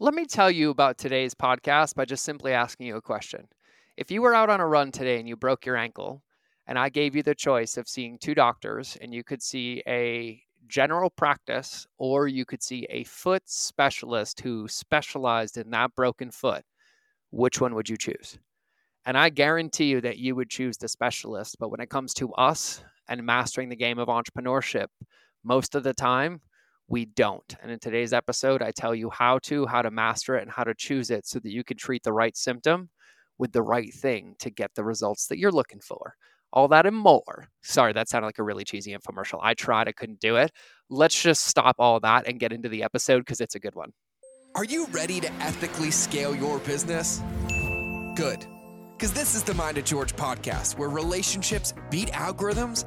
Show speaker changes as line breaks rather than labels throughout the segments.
Let me tell you about today's podcast by just simply asking you a question. If you were out on a run today and you broke your ankle, and I gave you the choice of seeing two doctors, and you could see a general practice or you could see a foot specialist who specialized in that broken foot, which one would you choose? And I guarantee you that you would choose the specialist. But when it comes to us and mastering the game of entrepreneurship, most of the time, we don't. And in today's episode, I tell you how to, how to master it, and how to choose it so that you can treat the right symptom with the right thing to get the results that you're looking for. All that and more. Sorry, that sounded like a really cheesy infomercial. I tried, I couldn't do it. Let's just stop all that and get into the episode because it's a good one.
Are you ready to ethically scale your business? Good. Because this is the Mind of George podcast, where relationships beat algorithms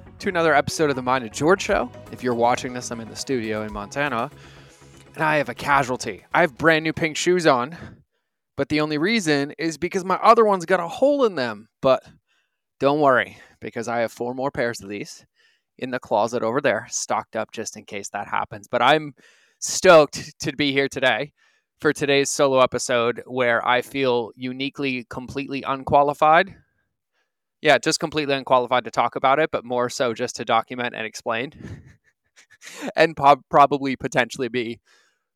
to another episode of the Mind of George Show. If you're watching this, I'm in the studio in Montana and I have a casualty. I have brand new pink shoes on, but the only reason is because my other ones got a hole in them. But don't worry, because I have four more pairs of these in the closet over there, stocked up just in case that happens. But I'm stoked to be here today for today's solo episode where I feel uniquely, completely unqualified. Yeah, just completely unqualified to talk about it, but more so just to document and explain. and po- probably potentially be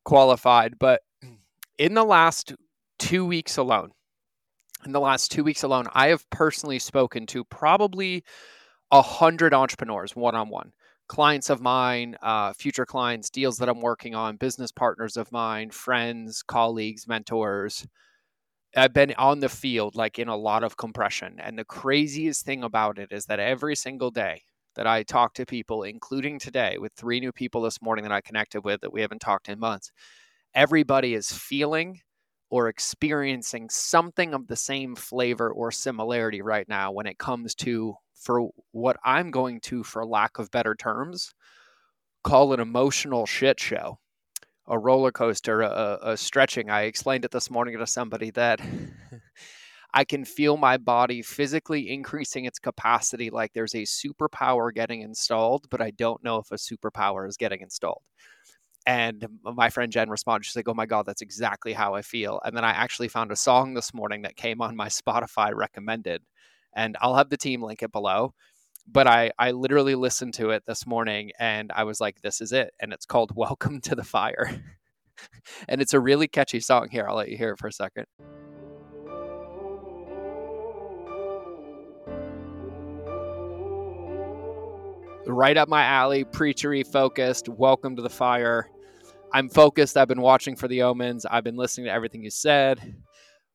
qualified. But in the last two weeks alone, in the last two weeks alone, I have personally spoken to probably a hundred entrepreneurs one on one, clients of mine, uh, future clients, deals that I'm working on, business partners of mine, friends, colleagues, mentors. I've been on the field like in a lot of compression. And the craziest thing about it is that every single day that I talk to people, including today with three new people this morning that I connected with that we haven't talked in months, everybody is feeling or experiencing something of the same flavor or similarity right now when it comes to for what I'm going to, for lack of better terms, call an emotional shit show, a roller coaster, a, a stretching. I explained it this morning to somebody that I can feel my body physically increasing its capacity like there's a superpower getting installed, but I don't know if a superpower is getting installed. And my friend Jen responded, she's like, Oh my God, that's exactly how I feel. And then I actually found a song this morning that came on my Spotify recommended. And I'll have the team link it below. But I, I literally listened to it this morning and I was like, This is it. And it's called Welcome to the Fire. and it's a really catchy song. Here, I'll let you hear it for a second. right up my alley, preachery focused. Welcome to the fire. I'm focused. I've been watching for the omens. I've been listening to everything you said.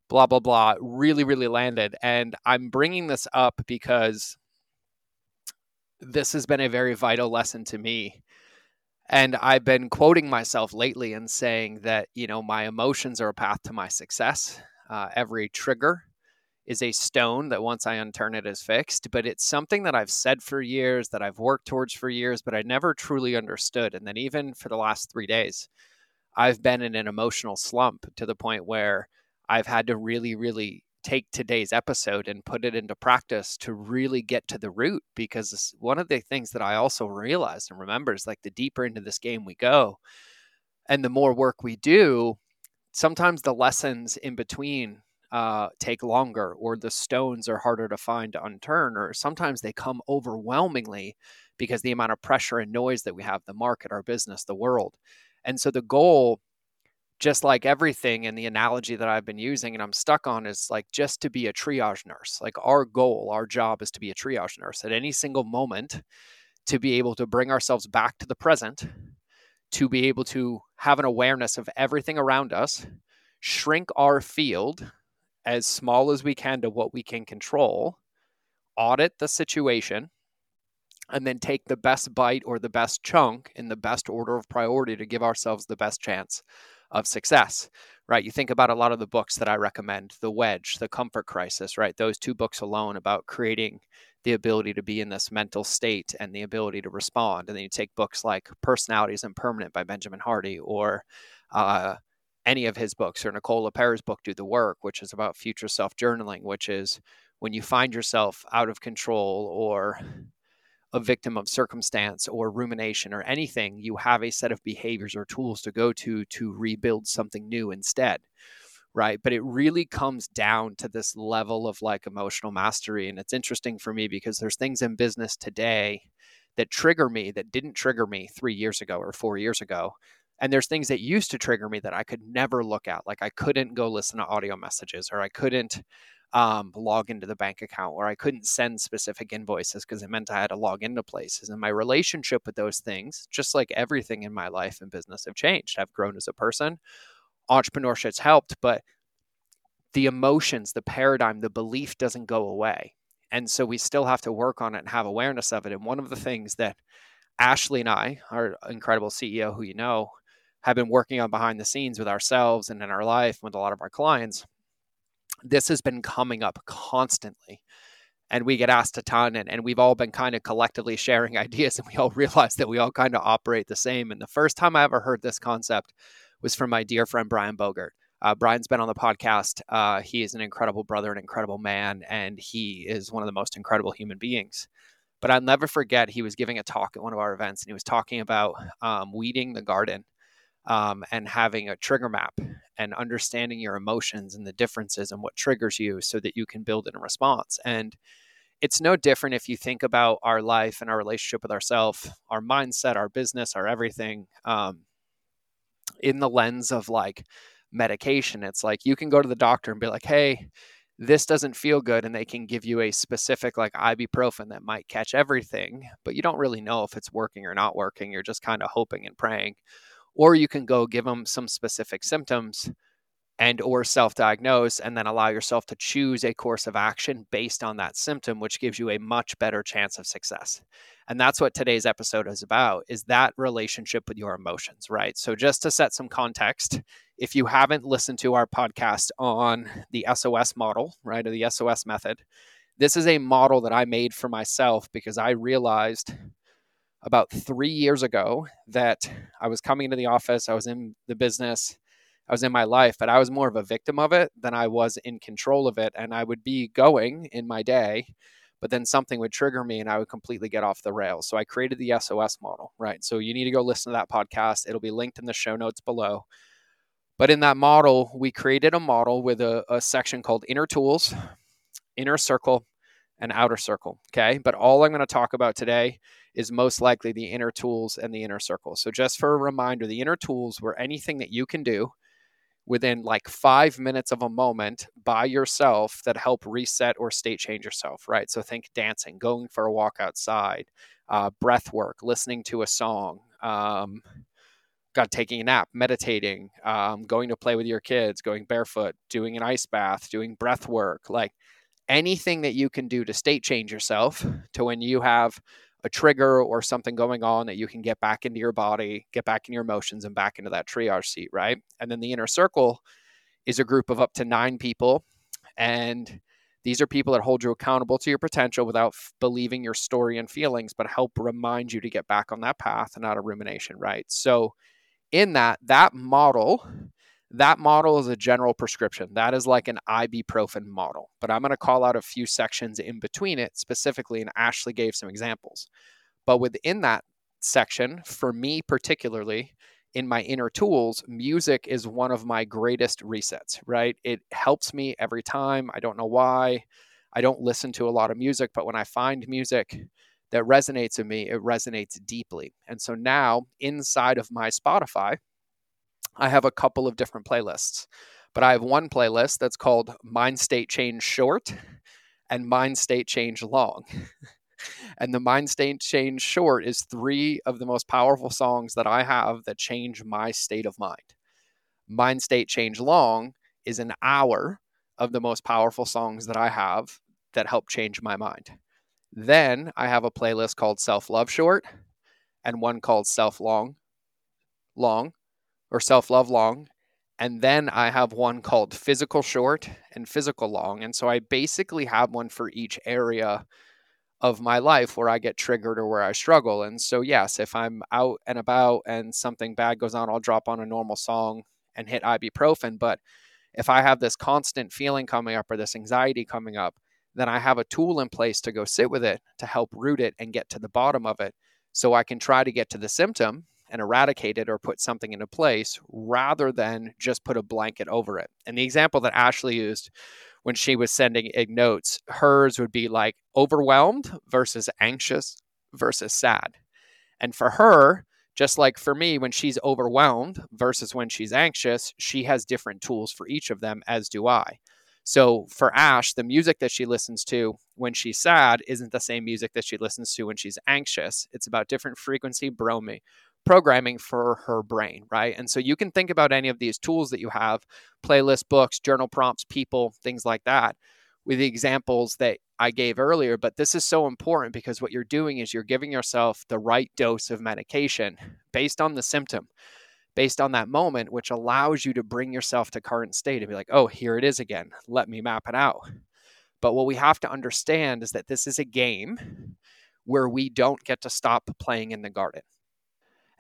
Blah, blah, blah. Really, really landed. And I'm bringing this up because this has been a very vital lesson to me. And I've been quoting myself lately and saying that, you know, my emotions are a path to my success. Uh, every trigger is a stone that once I unturn it is fixed, but it's something that I've said for years, that I've worked towards for years, but I never truly understood. And then even for the last three days, I've been in an emotional slump to the point where I've had to really, really take today's episode and put it into practice to really get to the root because one of the things that I also realized and remember is like the deeper into this game we go and the more work we do, sometimes the lessons in between uh, take longer or the stones are harder to find to unturn or sometimes they come overwhelmingly because the amount of pressure and noise that we have the market our business the world. And so the goal just like everything in the analogy that i've been using and i'm stuck on is like just to be a triage nurse like our goal our job is to be a triage nurse at any single moment to be able to bring ourselves back to the present to be able to have an awareness of everything around us shrink our field as small as we can to what we can control, audit the situation, and then take the best bite or the best chunk in the best order of priority to give ourselves the best chance of success, right? You think about a lot of the books that I recommend, The Wedge, The Comfort Crisis, right? Those two books alone about creating the ability to be in this mental state and the ability to respond. And then you take books like Personality Isn't Permanent by Benjamin Hardy or uh, any of his books or Nicole LePera's book, Do the Work, which is about future self journaling, which is when you find yourself out of control or a victim of circumstance or rumination or anything, you have a set of behaviors or tools to go to to rebuild something new instead. Right. But it really comes down to this level of like emotional mastery. And it's interesting for me because there's things in business today that trigger me that didn't trigger me three years ago or four years ago. And there's things that used to trigger me that I could never look at. Like I couldn't go listen to audio messages or I couldn't um, log into the bank account where I couldn't send specific invoices because it meant I had to log into places. And my relationship with those things, just like everything in my life and business, have changed. I've grown as a person. Entrepreneurship's helped, but the emotions, the paradigm, the belief doesn't go away. And so we still have to work on it and have awareness of it. And one of the things that Ashley and I, our incredible CEO, who you know, have been working on behind the scenes with ourselves and in our life with a lot of our clients this has been coming up constantly and we get asked a ton and, and we've all been kind of collectively sharing ideas and we all realize that we all kind of operate the same and the first time i ever heard this concept was from my dear friend brian bogert uh, brian's been on the podcast uh, he is an incredible brother an incredible man and he is one of the most incredible human beings. But i'll never forget he was giving a talk at one of our events and he was talking about um, weeding the garden um, and having a trigger map and understanding your emotions and the differences and what triggers you so that you can build in a response. And it's no different if you think about our life and our relationship with ourselves, our mindset, our business, our everything um, in the lens of like medication. It's like you can go to the doctor and be like, hey, this doesn't feel good and they can give you a specific like ibuprofen that might catch everything but you don't really know if it's working or not working you're just kind of hoping and praying or you can go give them some specific symptoms and or self-diagnose and then allow yourself to choose a course of action based on that symptom which gives you a much better chance of success. And that's what today's episode is about is that relationship with your emotions right? So just to set some context if you haven't listened to our podcast on the sos model right or the sos method this is a model that i made for myself because i realized about three years ago that I was coming into the office, I was in the business, I was in my life, but I was more of a victim of it than I was in control of it. And I would be going in my day, but then something would trigger me and I would completely get off the rails. So I created the SOS model, right? So you need to go listen to that podcast. It'll be linked in the show notes below. But in that model, we created a model with a, a section called Inner Tools, Inner Circle, and Outer Circle. Okay. But all I'm going to talk about today is most likely the inner tools and the inner circle. So, just for a reminder, the inner tools were anything that you can do within like five minutes of a moment by yourself that help reset or state change yourself, right? So, think dancing, going for a walk outside, uh, breath work, listening to a song. Um, God, taking a nap, meditating, um, going to play with your kids, going barefoot, doing an ice bath, doing breath work, like anything that you can do to state change yourself to when you have a trigger or something going on that you can get back into your body, get back in your emotions, and back into that triage seat, right? And then the inner circle is a group of up to nine people. And these are people that hold you accountable to your potential without f- believing your story and feelings, but help remind you to get back on that path and out of rumination, right? So, in that, that model that model is a general prescription. That is like an ibuprofen model. But I'm going to call out a few sections in between it specifically, and Ashley gave some examples. But within that section, for me particularly, in my inner tools, music is one of my greatest resets, right? It helps me every time. I don't know why. I don't listen to a lot of music, but when I find music that resonates with me, it resonates deeply. And so now inside of my Spotify, I have a couple of different playlists, but I have one playlist that's called Mind State Change Short and Mind State Change Long. and the Mind State Change Short is three of the most powerful songs that I have that change my state of mind. Mind State Change Long is an hour of the most powerful songs that I have that help change my mind. Then I have a playlist called Self Love Short and one called Self Long Long or self love long. And then I have one called physical short and physical long. And so I basically have one for each area of my life where I get triggered or where I struggle. And so, yes, if I'm out and about and something bad goes on, I'll drop on a normal song and hit ibuprofen. But if I have this constant feeling coming up or this anxiety coming up, then I have a tool in place to go sit with it to help root it and get to the bottom of it so I can try to get to the symptom and eradicate it or put something into place rather than just put a blanket over it. And the example that Ashley used when she was sending Ig notes, hers would be like overwhelmed versus anxious versus sad. And for her, just like for me, when she's overwhelmed versus when she's anxious, she has different tools for each of them, as do I. So for Ash, the music that she listens to when she's sad isn't the same music that she listens to when she's anxious. It's about different frequency bromy programming for her brain, right? And so you can think about any of these tools that you have, playlist, books, journal prompts, people, things like that, with the examples that I gave earlier. But this is so important because what you're doing is you're giving yourself the right dose of medication based on the symptom based on that moment, which allows you to bring yourself to current state and be like, oh, here it is again. Let me map it out. But what we have to understand is that this is a game where we don't get to stop playing in the garden.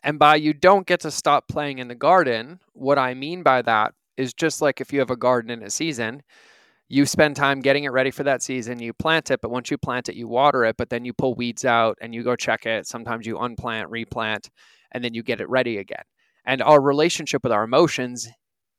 And by you don't get to stop playing in the garden, what I mean by that is just like if you have a garden in a season, you spend time getting it ready for that season, you plant it, but once you plant it, you water it, but then you pull weeds out and you go check it. Sometimes you unplant, replant, and then you get it ready again and our relationship with our emotions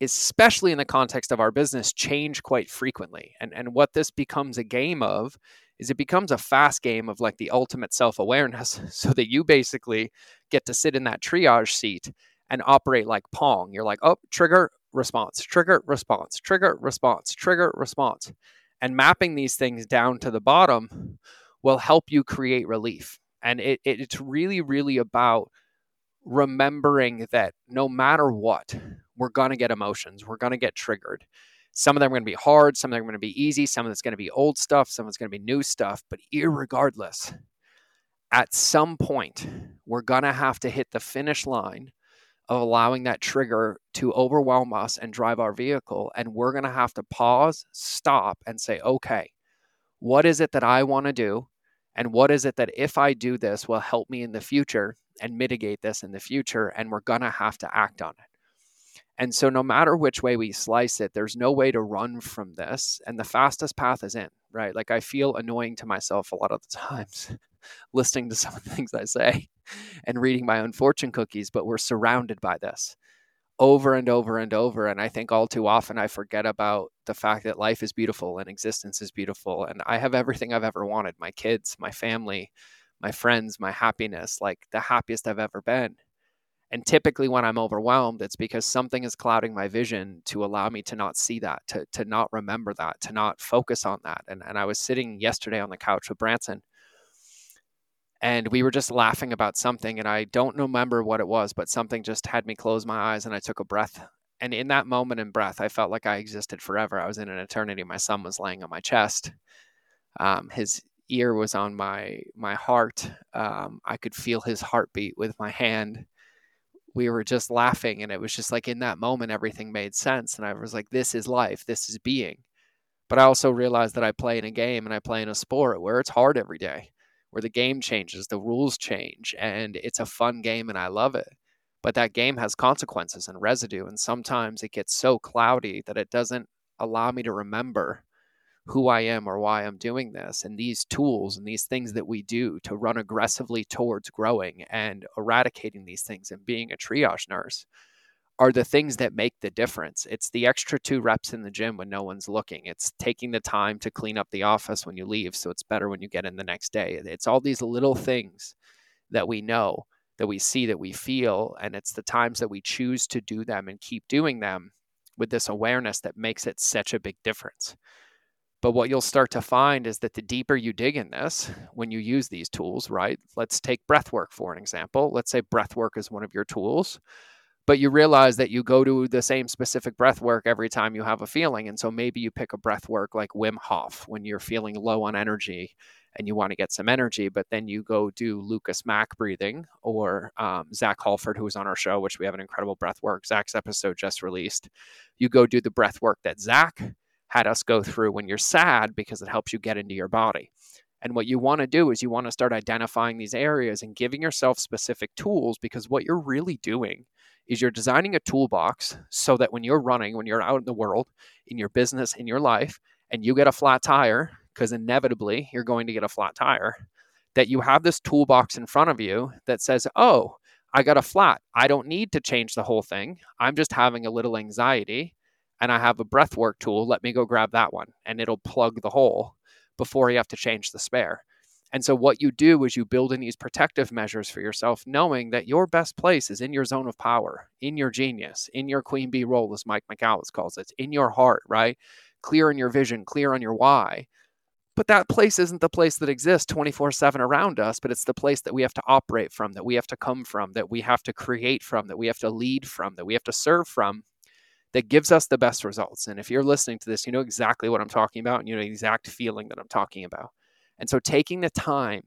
especially in the context of our business change quite frequently. And and what this becomes a game of is it becomes a fast game of like the ultimate self-awareness so that you basically get to sit in that triage seat and operate like pong. You're like oh trigger response trigger response trigger response trigger response. And mapping these things down to the bottom will help you create relief. And it, it, it's really really about remembering that no matter what, we're going to get emotions, we're going to get triggered. Some of them are going to be hard, some of them are going to be easy, some of it's going to be old stuff, some of it's going to be new stuff. But regardless, at some point, we're going to have to hit the finish line of allowing that trigger to overwhelm us and drive our vehicle. And we're going to have to pause, stop, and say, okay, what is it that I want to do? And what is it that if I do this will help me in the future and mitigate this in the future? And we're going to have to act on it. And so, no matter which way we slice it, there's no way to run from this. And the fastest path is in, right? Like, I feel annoying to myself a lot of the times listening to some of the things I say and reading my own fortune cookies, but we're surrounded by this over and over and over. And I think all too often I forget about the fact that life is beautiful and existence is beautiful. And I have everything I've ever wanted my kids, my family, my friends, my happiness, like the happiest I've ever been. And typically, when I'm overwhelmed, it's because something is clouding my vision to allow me to not see that, to, to not remember that, to not focus on that. And, and I was sitting yesterday on the couch with Branson, and we were just laughing about something and i don't remember what it was but something just had me close my eyes and i took a breath. And in that moment in breath i felt like i existed forever. I was in an eternity. My son was laying on my chest. Um, his ear was on my my heart. Um, i could feel his heartbeat with my hand we were just laughing and it was just like in that moment everything made sense and i was like this is life this is being but i also realized that i play in a game and i play in a sport where it's hard every day where the game changes, the rules change, and it's a fun game and I love it. But that game has consequences and residue, and sometimes it gets so cloudy that it doesn't allow me to remember who I am or why I'm doing this. And these tools and these things that we do to run aggressively towards growing and eradicating these things and being a triage nurse are the things that make the difference. It's the extra two reps in the gym when no one's looking. It's taking the time to clean up the office when you leave so it's better when you get in the next day. It's all these little things that we know, that we see, that we feel, and it's the times that we choose to do them and keep doing them with this awareness that makes it such a big difference. But what you'll start to find is that the deeper you dig in this, when you use these tools, right? Let's take breath work for an example. Let's say breath work is one of your tools but you realize that you go to the same specific breath work every time you have a feeling. And so maybe you pick a breath work like Wim Hof when you're feeling low on energy and you want to get some energy, but then you go do Lucas Mack breathing or um, Zach Halford, who was on our show, which we have an incredible breath work. Zach's episode just released. You go do the breath work that Zach had us go through when you're sad because it helps you get into your body. And what you want to do is you want to start identifying these areas and giving yourself specific tools because what you're really doing is you're designing a toolbox so that when you're running, when you're out in the world, in your business, in your life, and you get a flat tire, because inevitably you're going to get a flat tire, that you have this toolbox in front of you that says, oh, I got a flat. I don't need to change the whole thing. I'm just having a little anxiety and I have a breath work tool. Let me go grab that one and it'll plug the hole before you have to change the spare. And so, what you do is you build in these protective measures for yourself, knowing that your best place is in your zone of power, in your genius, in your queen bee role, as Mike Michalowicz calls it, in your heart, right? Clear in your vision, clear on your why. But that place isn't the place that exists 24 7 around us, but it's the place that we have to operate from, that we have to come from, that we have to create from, that we have to lead from, that we have to serve from, that gives us the best results. And if you're listening to this, you know exactly what I'm talking about and you know the exact feeling that I'm talking about. And so taking the time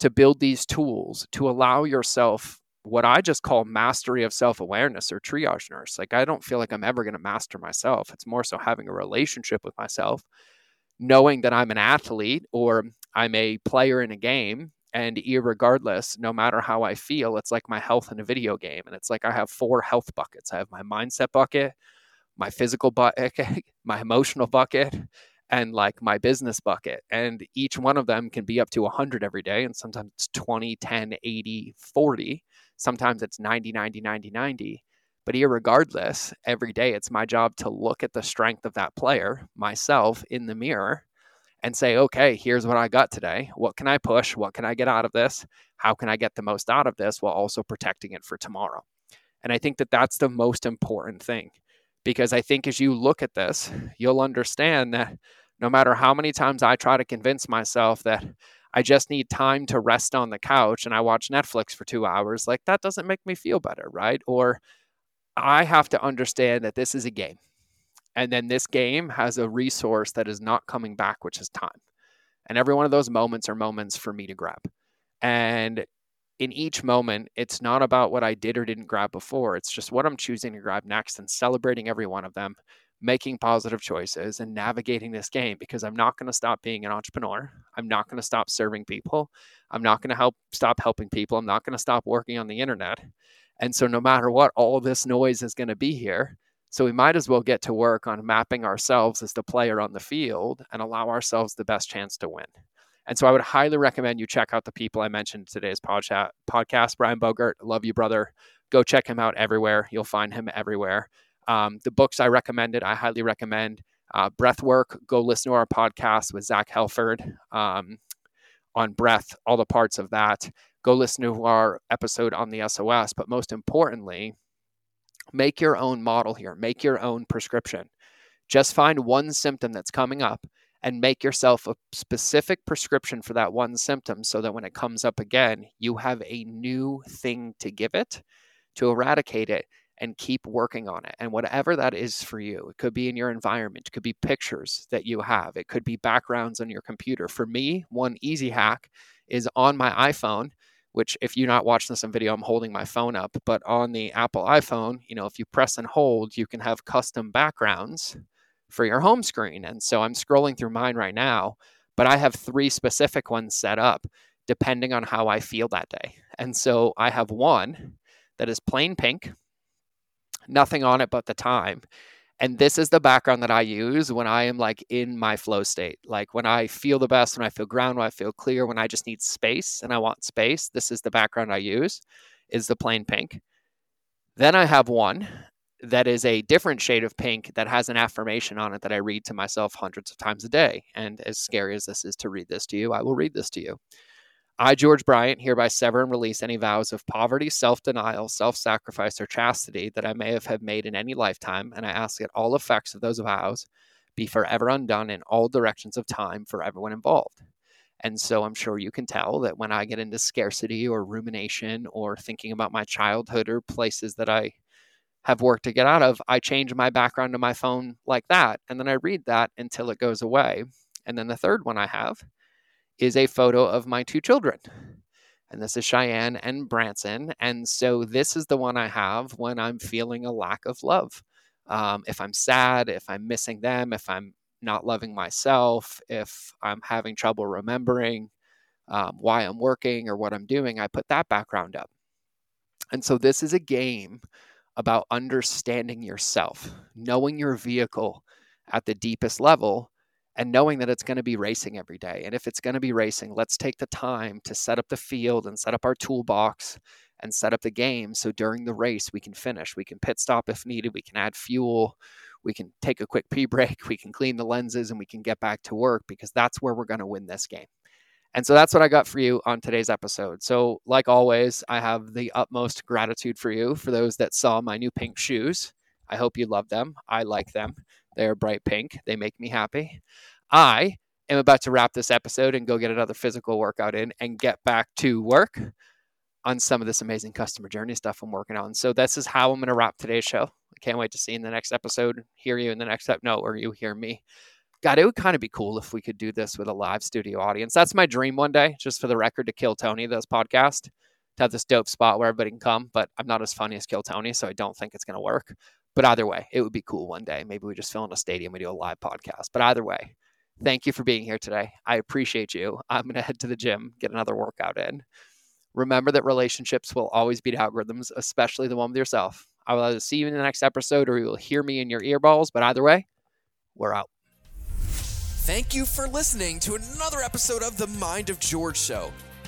to build these tools to allow yourself what I just call mastery of self awareness or triage nurse. Like, I don't feel like I'm ever going to master myself. It's more so having a relationship with myself knowing that I'm an athlete or I'm a player in a game. And regardless, no matter how I feel, it's like my health in a video game. And it's like I have four health buckets. I have my mindset bucket, my physical bucket, my emotional bucket, and like my business bucket. And each one of them can be up to 100 every day. And sometimes it's 20, 10, 80, 40. Sometimes it's 90, 90, 90, 90. But regardless, every day it's my job to look at the strength of that player, myself, in the mirror and say, okay, here's what I got today. What can I push? What can I get out of this? How can I get the most out of this while also protecting it for tomorrow? And I think that that's the most important thing because I think as you look at this, you'll understand that no matter how many times I try to convince myself that I just need time to rest on the couch and I watch Netflix for two hours, like that doesn't make me feel better, right? Or I have to understand that this is a game. And then this game has a resource that is not coming back, which is time. And every one of those moments are moments for me to grab. And in each moment, it's not about what I did or didn't grab before. It's just what I'm choosing to grab next and celebrating every one of them, making positive choices and navigating this game because I'm not going to stop being an entrepreneur. I'm not going to stop serving people. I'm not going to help stop helping people. I'm not going to stop working on the internet. And so, no matter what, all this noise is going to be here. So, we might as well get to work on mapping ourselves as the player on the field and allow ourselves the best chance to win. And so, I would highly recommend you check out the people I mentioned today's podcast. Brian Bogert, love you, brother. Go check him out everywhere. You'll find him everywhere. Um, the books I recommended, I highly recommend. Uh, breath work, go listen to our podcast with Zach Helford um, on breath, all the parts of that go listen to our episode on the SOS. But most importantly, make your own model here, make your own prescription. Just find one symptom that's coming up and make yourself a specific prescription for that one symptom so that when it comes up again, you have a new thing to give it to eradicate it and keep working on it. And whatever that is for you, it could be in your environment, it could be pictures that you have, it could be backgrounds on your computer. For me, one easy hack is on my iPhone which if you're not watching this on video, I'm holding my phone up. But on the Apple iPhone, you know, if you press and hold, you can have custom backgrounds for your home screen. And so I'm scrolling through mine right now, but I have three specific ones set up depending on how I feel that day. And so I have one that is plain pink, nothing on it but the time. And this is the background that I use when I am like in my flow state. Like when I feel the best, when I feel ground, when I feel clear, when I just need space and I want space, this is the background I use is the plain pink. Then I have one that is a different shade of pink that has an affirmation on it that I read to myself hundreds of times a day. And as scary as this is to read this to you, I will read this to you. I, George Bryant, hereby sever and release any vows of poverty, self denial, self sacrifice, or chastity that I may have made in any lifetime, and I ask that all effects of those vows be forever undone in all directions of time for everyone involved. And so I'm sure you can tell that when I get into scarcity or rumination or thinking about my childhood or places that I have worked to get out of, I change my background to my phone like that. And then I read that until it goes away. And then the third one I have is a photo of my two children. And this is Cheyenne and Branson. And so this is the one I have when I'm feeling a lack of love. Um, if I'm sad, if I'm missing them, if I'm not loving myself, if I'm having trouble remembering um, why I'm working or what I'm doing, I put that background up. And so this is a game about understanding yourself, knowing your vehicle at the deepest level, and knowing that it's going to be racing every day. And if it's going to be racing, let's take the time to set up the field and set up our toolbox and set up the game so during the race we can finish. We can pit stop if needed, we can add fuel, we can take a quick pee break, we can clean the lenses, and we can get back to work because that's where we're going to win this game. And so that's what I got for you on today's episode. So, like always, I have the utmost gratitude for you for those that saw my new pink shoes. I hope you love them. I like them. They're bright pink, they make me happy. I am about to wrap this episode and go get another physical workout in and get back to work on some of this amazing customer journey stuff I'm working on. So, this is how I'm going to wrap today's show. I can't wait to see you in the next episode, hear you in the next episode. No, or you hear me. God, it would kind of be cool if we could do this with a live studio audience. That's my dream one day, just for the record, to kill Tony, this podcast, to have this dope spot where everybody can come. But I'm not as funny as Kill Tony, so I don't think it's going to work. But either way, it would be cool one day. Maybe we just fill in a stadium, we do a live podcast. But either way, thank you for being here today. I appreciate you. I'm going to head to the gym, get another workout in. Remember that relationships will always beat algorithms, especially the one with yourself. I will either see you in the next episode or you will hear me in your earballs. But either way, we're out.
Thank you for listening to another episode of The Mind of George Show.